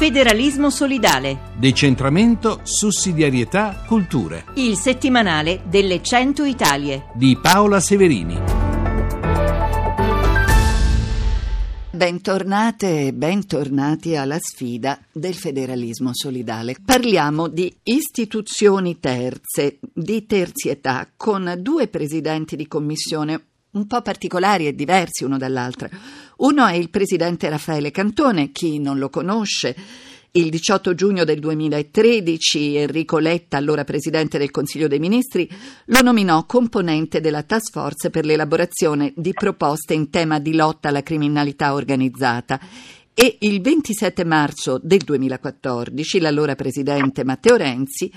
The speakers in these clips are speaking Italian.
Federalismo solidale. Decentramento, sussidiarietà, culture. Il settimanale delle 100 Italie. Di Paola Severini. Bentornate e bentornati alla sfida del federalismo solidale. Parliamo di istituzioni terze, di terzietà, con due presidenti di commissione un po' particolari e diversi uno dall'altro. Uno è il presidente Raffaele Cantone, chi non lo conosce. Il 18 giugno del 2013 Enrico Letta, allora presidente del Consiglio dei Ministri, lo nominò componente della task force per l'elaborazione di proposte in tema di lotta alla criminalità organizzata e il 27 marzo del 2014 l'allora presidente Matteo Renzi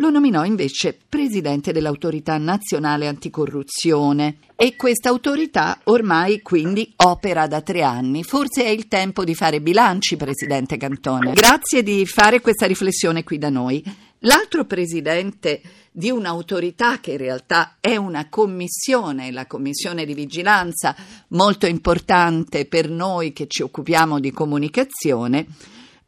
lo nominò invece presidente dell'autorità nazionale anticorruzione e questa autorità ormai quindi opera da tre anni. Forse è il tempo di fare bilanci, presidente Cantone. Grazie di fare questa riflessione qui da noi. L'altro presidente di un'autorità che in realtà è una commissione, la commissione di vigilanza molto importante per noi che ci occupiamo di comunicazione,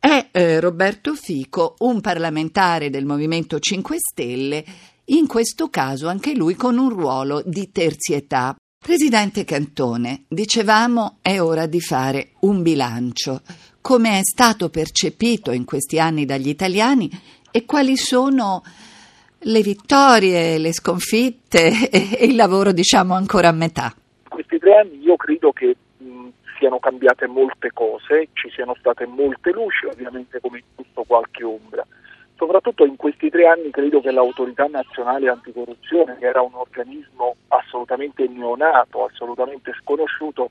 è eh, Roberto Fico, un parlamentare del Movimento 5 Stelle, in questo caso anche lui con un ruolo di terzietà. Presidente Cantone, dicevamo è ora di fare un bilancio. Come è stato percepito in questi anni dagli italiani e quali sono le vittorie, le sconfitte e il lavoro diciamo ancora a metà? Questi tre anni io credo che siano cambiate molte cose, ci siano state molte luci, ovviamente come in tutto qualche ombra. Soprattutto in questi tre anni credo che l'autorità nazionale anticorruzione, che era un organismo assolutamente neonato, assolutamente sconosciuto,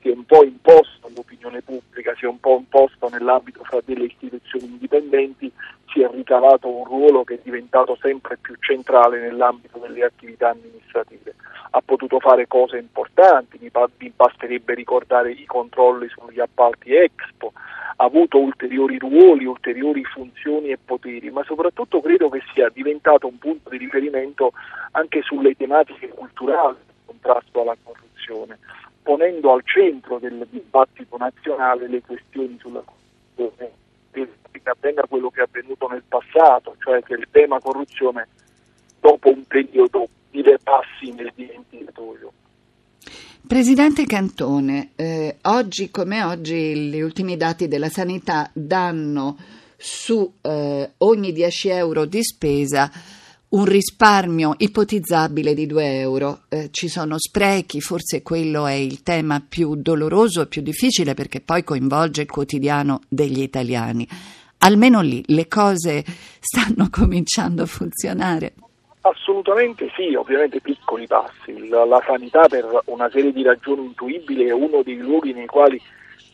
si è un po' imposto all'opinione pubblica, si è un po' imposto nell'ambito fra delle istituzioni indipendenti, si è ricavato un ruolo che è diventato sempre più centrale nell'ambito delle attività amministrative. Ha potuto fare cose importanti, mi, mi basterebbe ricordare i controlli sugli appalti Expo, ha avuto ulteriori ruoli, ulteriori funzioni e poteri, ma soprattutto credo che sia diventato un punto di riferimento anche sulle tematiche culturali del contrasto alla corruzione, ponendo al centro del dibattito nazionale le questioni sulla corruzione che avvenga quello che è avvenuto nel passato, cioè che il tema corruzione dopo un periodo dire passi nel dimenticatoio. Presidente Cantone, eh, oggi come oggi gli ultimi dati della sanità danno su eh, ogni 10 euro di spesa un risparmio ipotizzabile di 2 euro. Eh, ci sono sprechi, forse quello è il tema più doloroso e più difficile perché poi coinvolge il quotidiano degli italiani. Almeno lì le cose stanno cominciando a funzionare. Assolutamente sì, ovviamente piccoli passi. La, la, sanità per una serie di ragioni intuibili è uno dei luoghi nei quali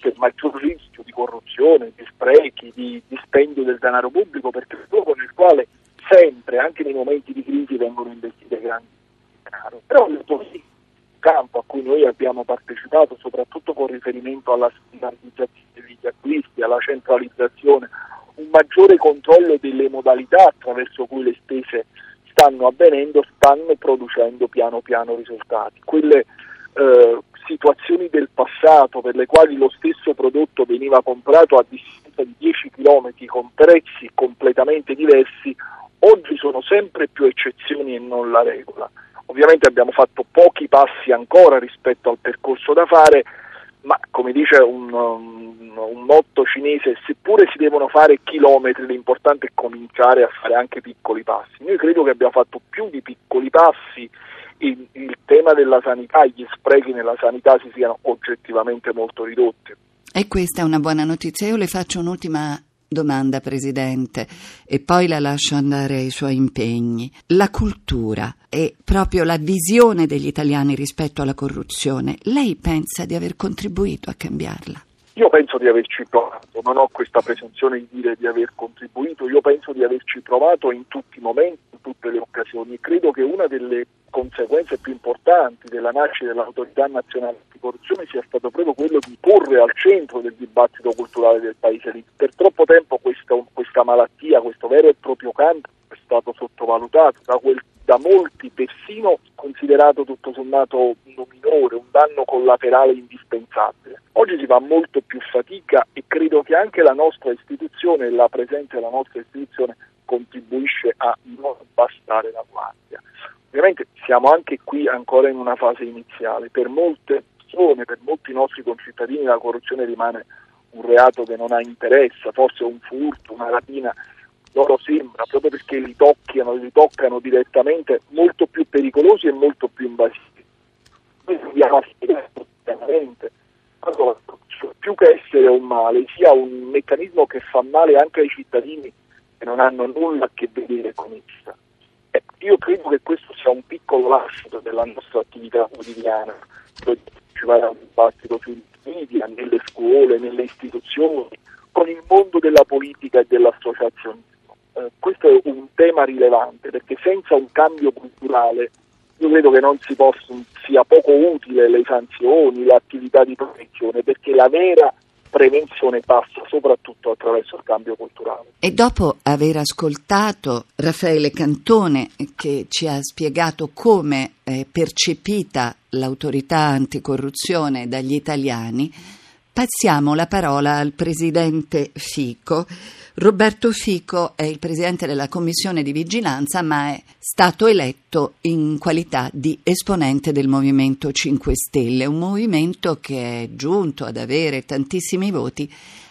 c'è maggior rischio di corruzione, di sprechi, di dispendio del denaro pubblico, perché è il luogo nel quale sempre, anche nei momenti di crisi, vengono investite grandi denaro. Però il campo a cui noi abbiamo partecipato, soprattutto con riferimento alla standardizzazione degli acquisti, alla centralizzazione, un maggiore controllo delle modalità attraverso cui le spese stanno avvenendo, stanno producendo piano piano risultati. Quelle eh, situazioni del passato per le quali lo stesso prodotto veniva comprato a distanza di 10 km con prezzi completamente diversi, oggi sono sempre più eccezioni e non la regola. Ovviamente abbiamo fatto pochi passi ancora rispetto al percorso da fare, ma come dice un, un, un, motto cinese, seppure si devono fare chilometri, l'importante è cominciare a fare anche piccoli passi. Noi credo che abbiamo fatto più di piccoli passi, il, il tema della sanità, gli sprechi nella sanità si siano oggettivamente molto ridotti. E questa è una buona notizia. Io le faccio un'ultima domanda, Presidente, e poi la lascio andare ai suoi impegni. La cultura e proprio la visione degli italiani rispetto alla corruzione, lei pensa di aver contribuito a cambiarla? Io penso di averci provato, non ho questa presunzione di dire di aver contribuito, io penso di averci provato in tutti i momenti, in tutte le occasioni credo che una delle conseguenze più importanti della nascita dell'autorità nazionale anticorruzione sia stato proprio quello di porre al centro del dibattito culturale del paese. Per troppo tempo questa, questa malattia, questo vero e proprio cancro è stato sottovalutato, da, quel, da molti persino considerato tutto sommato un minore, un danno collaterale indispensabile. Oggi si fa molto più fatica e credo che anche la nostra istituzione, la presenza della nostra istituzione contribuisce a non abbassare la guardia. Ovviamente siamo anche qui ancora in una fase iniziale, per molte persone, per molti nostri concittadini la corruzione rimane un reato che non ha interesse, forse un furto, una rapina, loro sembra, proprio perché li toccano, li toccano direttamente, molto più pericolosi e molto più invasivi. Noi dobbiamo spiegare chiaramente allora, più che essere un male, sia un meccanismo che fa male anche ai cittadini che non hanno nulla a che vedere con essa. Eh, io credo che questo sia un piccolo lascito della nostra attività quotidiana, ci va un dibattito sui media, nelle scuole, nelle istituzioni, con il mondo della politica e dell'associazionismo. Eh, questo è un tema rilevante perché senza un cambio culturale io credo che non si possono, sia poco utile le sanzioni, l'attività di protezione, perché la vera prevenzione passa soprattutto attraverso il cambio culturale. E dopo aver ascoltato Raffaele Cantone che ci ha spiegato come è percepita l'autorità anticorruzione dagli italiani, passiamo la parola al presidente Fico Roberto Fico è il presidente della commissione di vigilanza, ma è stato eletto in qualità di esponente del Movimento 5 Stelle, un movimento che è giunto ad avere tantissimi voti,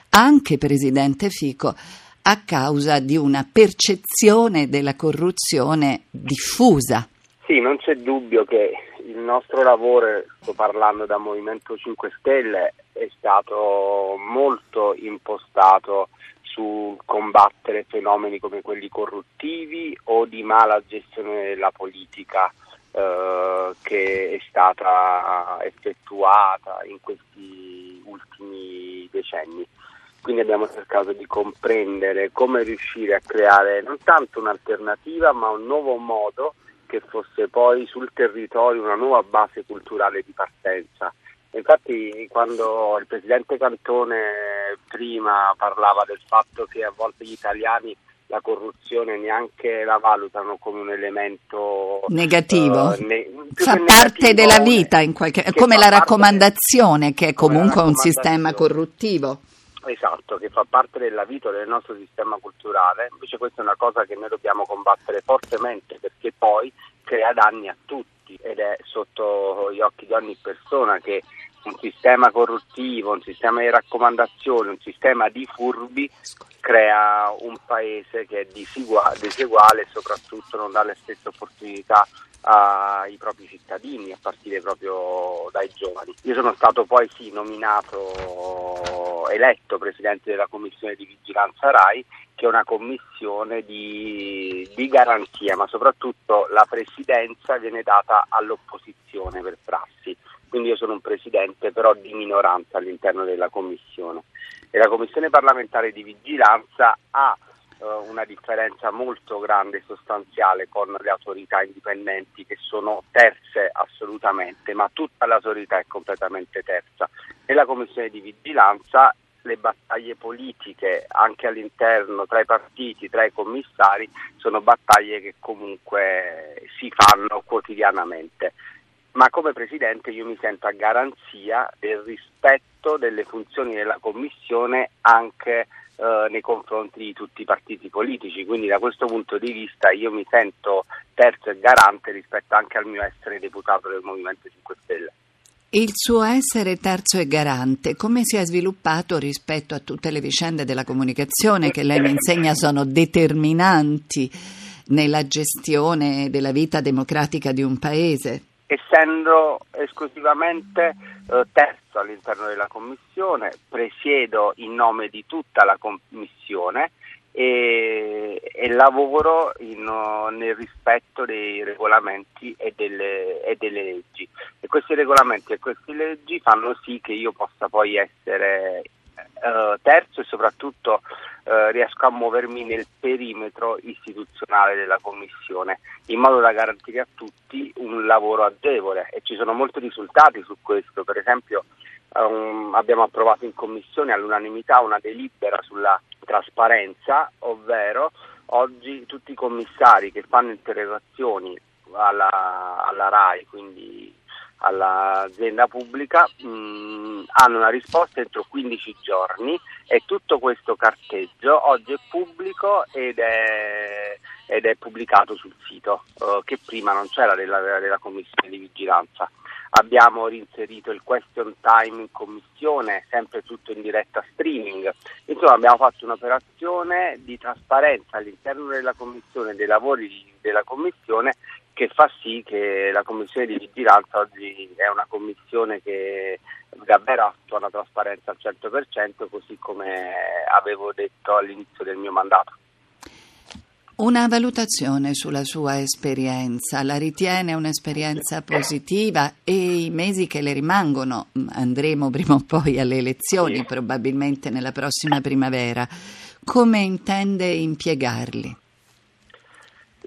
anche presidente Fico, a causa di una percezione della corruzione diffusa. Sì, non c'è dubbio che il nostro lavoro, sto parlando da Movimento 5 Stelle, è stato molto impostato sul combattere fenomeni come quelli corruttivi o di mala gestione della politica eh, che è stata effettuata in questi ultimi decenni. Quindi abbiamo cercato di comprendere come riuscire a creare non tanto un'alternativa ma un nuovo modo che fosse poi sul territorio una nuova base culturale di partenza. Infatti quando il presidente Cantone prima parlava del fatto che a volte gli italiani la corruzione neanche la valutano come un elemento negativo, uh, ne, fa parte della vita, in qualche, come la raccomandazione che è comunque un sistema corruttivo. Esatto, che fa parte della vita del nostro sistema culturale, invece questa è una cosa che noi dobbiamo combattere fortemente perché poi crea danni a tutti. Ed è sotto gli occhi di ogni persona che un sistema corruttivo, un sistema di raccomandazioni, un sistema di furbi crea un paese che è diseguale e soprattutto non dà le stesse opportunità ai propri cittadini, a partire proprio dai giovani. Io sono stato poi sì nominato, eletto presidente della commissione di vigilanza RAI, che è una commissione di, di garanzia, ma soprattutto la presidenza viene data all'opposizione per prassi quindi io sono un presidente però di minoranza all'interno della commissione e la commissione parlamentare di vigilanza ha eh, una differenza molto grande e sostanziale con le autorità indipendenti che sono terze assolutamente, ma tutta l'autorità è completamente terza. Nella commissione di vigilanza le battaglie politiche anche all'interno tra i partiti, tra i commissari, sono battaglie che comunque si fanno quotidianamente ma come Presidente io mi sento a garanzia del rispetto delle funzioni della Commissione anche eh, nei confronti di tutti i partiti politici, quindi da questo punto di vista io mi sento terzo e garante rispetto anche al mio essere deputato del Movimento 5 Stelle. Il suo essere terzo e garante, come si è sviluppato rispetto a tutte le vicende della comunicazione che lei mi insegna sono determinanti nella gestione della vita democratica di un paese? Essendo esclusivamente eh, terzo all'interno della Commissione, presiedo in nome di tutta la Commissione e, e lavoro in, nel rispetto dei regolamenti e delle, e delle, leggi. E questi regolamenti e queste leggi fanno sì che io possa poi essere eh, terzo e soprattutto eh, riesco a muovermi nel perimetro istituzionale della Commissione in modo da garantire a tutti un lavoro agevole. E ci sono molti risultati su questo, per esempio um, abbiamo approvato in Commissione all'unanimità una delibera sulla trasparenza, ovvero oggi tutti i commissari che fanno interrogazioni alla, alla RAI, quindi all'azienda pubblica, mh, hanno una risposta entro 15 giorni e tutto questo carteggio oggi è pubblico ed è, ed è pubblicato sul sito, uh, che prima non c'era della, della commissione di vigilanza. Abbiamo reinserito il question time in commissione, sempre tutto in diretta streaming. Insomma, abbiamo fatto un'operazione di trasparenza all'interno della commissione, dei lavori della commissione, che fa sì che la commissione di vigilanza oggi è una commissione che davvero attua la trasparenza al 100%, così come avevo detto all'inizio del mio mandato. Una valutazione sulla sua esperienza, la ritiene un'esperienza positiva e i mesi che le rimangono, andremo prima o poi alle elezioni, probabilmente nella prossima primavera, come intende impiegarli?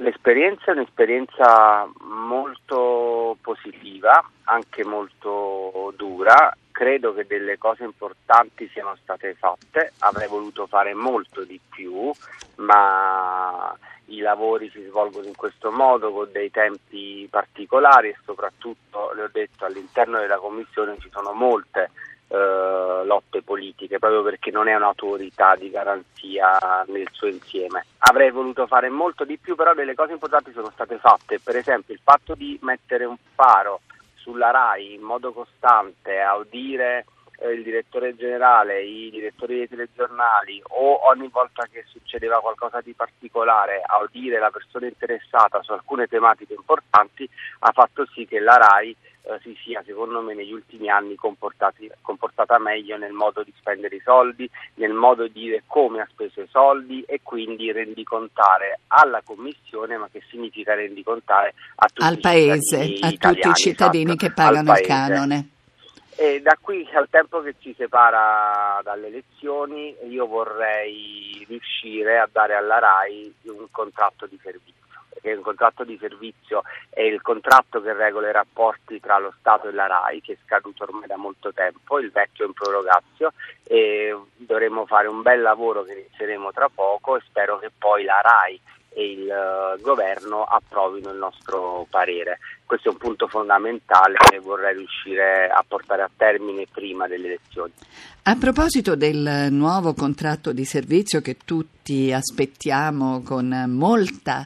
L'esperienza è un'esperienza molto positiva, anche molto dura, credo che delle cose importanti siano state fatte, avrei voluto fare molto di più, ma i lavori si svolgono in questo modo con dei tempi particolari e soprattutto, le ho detto, all'interno della Commissione ci sono molte eh, lotte politiche proprio perché non è un'autorità di garanzia nel suo insieme. Avrei voluto fare molto di più, però delle cose importanti sono state fatte, per esempio il fatto di mettere un faro sulla RAI in modo costante a udire eh, il direttore generale, i direttori dei telegiornali o ogni volta che succedeva qualcosa di particolare a udire la persona interessata su alcune tematiche importanti ha fatto sì che la RAI eh, si sia secondo me negli ultimi anni comportata meglio nel modo di spendere i soldi, nel modo di dire come ha speso i soldi e quindi rendicontare alla Commissione, ma che significa rendicontare a tutti al paese, a tutti i cittadini esatto, che pagano il canone. E da qui al tempo che ci separa dalle elezioni io vorrei riuscire a dare alla RAI un contratto di servizio che un contratto di servizio è il contratto che regola i rapporti tra lo Stato e la RAI, che è scaduto ormai da molto tempo, il vecchio in prorogazio, e dovremo fare un bel lavoro che inizieremo tra poco e spero che poi la RAI e il uh, governo approvino il nostro parere. Questo è un punto fondamentale che vorrei riuscire a portare a termine prima delle elezioni. A proposito del nuovo contratto di servizio che tutti aspettiamo con molta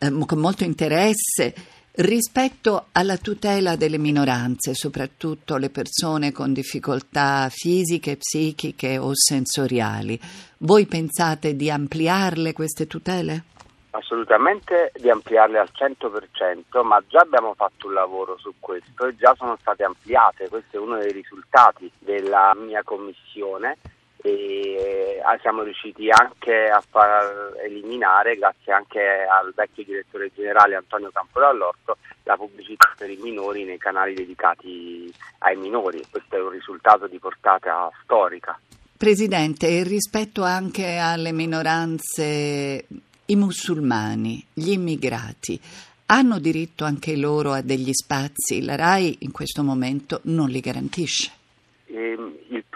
eh, con molto interesse rispetto alla tutela delle minoranze, soprattutto le persone con difficoltà fisiche, psichiche o sensoriali. Voi pensate di ampliarle queste tutele? Assolutamente di ampliarle al 100%, ma già abbiamo fatto un lavoro su questo e già sono state ampliate, questo è uno dei risultati della mia commissione e eh, siamo riusciti anche a far eliminare, grazie anche al vecchio direttore generale Antonio Campodall'Orto, la pubblicità per i minori nei canali dedicati ai minori. Questo è un risultato di portata storica. Presidente, rispetto anche alle minoranze, i musulmani, gli immigrati, hanno diritto anche loro a degli spazi? La RAI in questo momento non li garantisce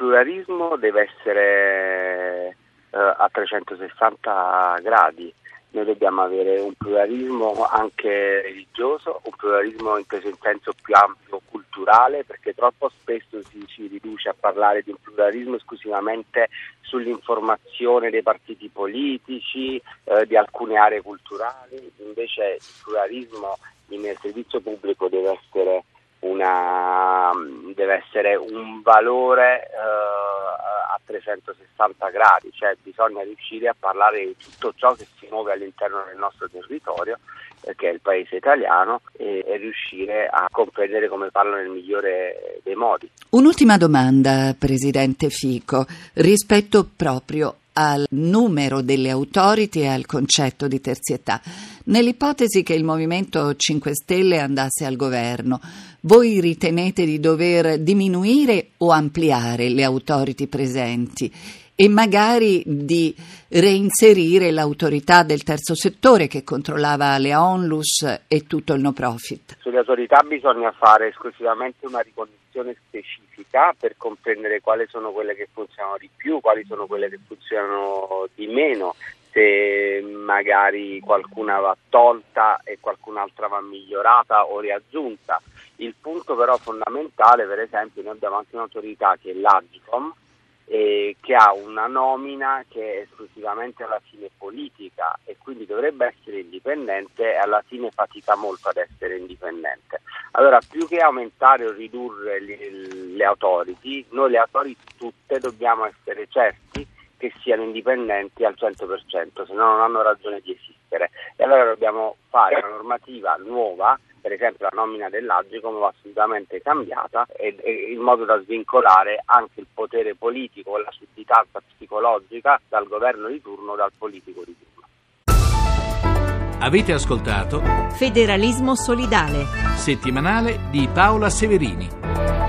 pluralismo deve essere eh, a 360 gradi. Noi dobbiamo avere un pluralismo anche religioso, un pluralismo inteso in senso più ampio culturale, perché troppo spesso si, si riduce a parlare di un pluralismo esclusivamente sull'informazione dei partiti politici, eh, di alcune aree culturali, invece il pluralismo nel servizio pubblico deve essere una, deve essere un valore eh, a 360 gradi, cioè bisogna riuscire a parlare di tutto ciò che si muove all'interno del nostro territorio, eh, che è il paese italiano, e, e riuscire a comprendere come parlo nel migliore dei modi. Un'ultima domanda, Presidente Fico, rispetto proprio al numero delle autority e al concetto di terzietà. Nell'ipotesi che il Movimento 5 Stelle andasse al governo, voi ritenete di dover diminuire o ampliare le autority presenti? E magari di reinserire l'autorità del terzo settore che controllava le onlus e tutto il no profit. Sulle autorità bisogna fare esclusivamente una ricognizione specifica per comprendere quali sono quelle che funzionano di più, quali sono quelle che funzionano di meno se magari qualcuna va tolta e qualcun'altra va migliorata o riaggiunta. Il punto però fondamentale, per esempio, noi abbiamo anche un'autorità che è l'Agicom, eh, che ha una nomina che è esclusivamente alla fine politica e quindi dovrebbe essere indipendente e alla fine fatica molto ad essere indipendente. Allora, più che aumentare o ridurre le, le authority, noi le authority tutte dobbiamo essere certi che siano indipendenti al 100%, se no non hanno ragione di esistere. E allora dobbiamo fare una normativa nuova per esempio la nomina dell'Agicom va assolutamente cambiata e, e, in modo da svincolare anche il potere politico e la sudditanza psicologica dal governo di turno o dal politico di turno. Avete ascoltato Federalismo solidale settimanale di Paola Severini.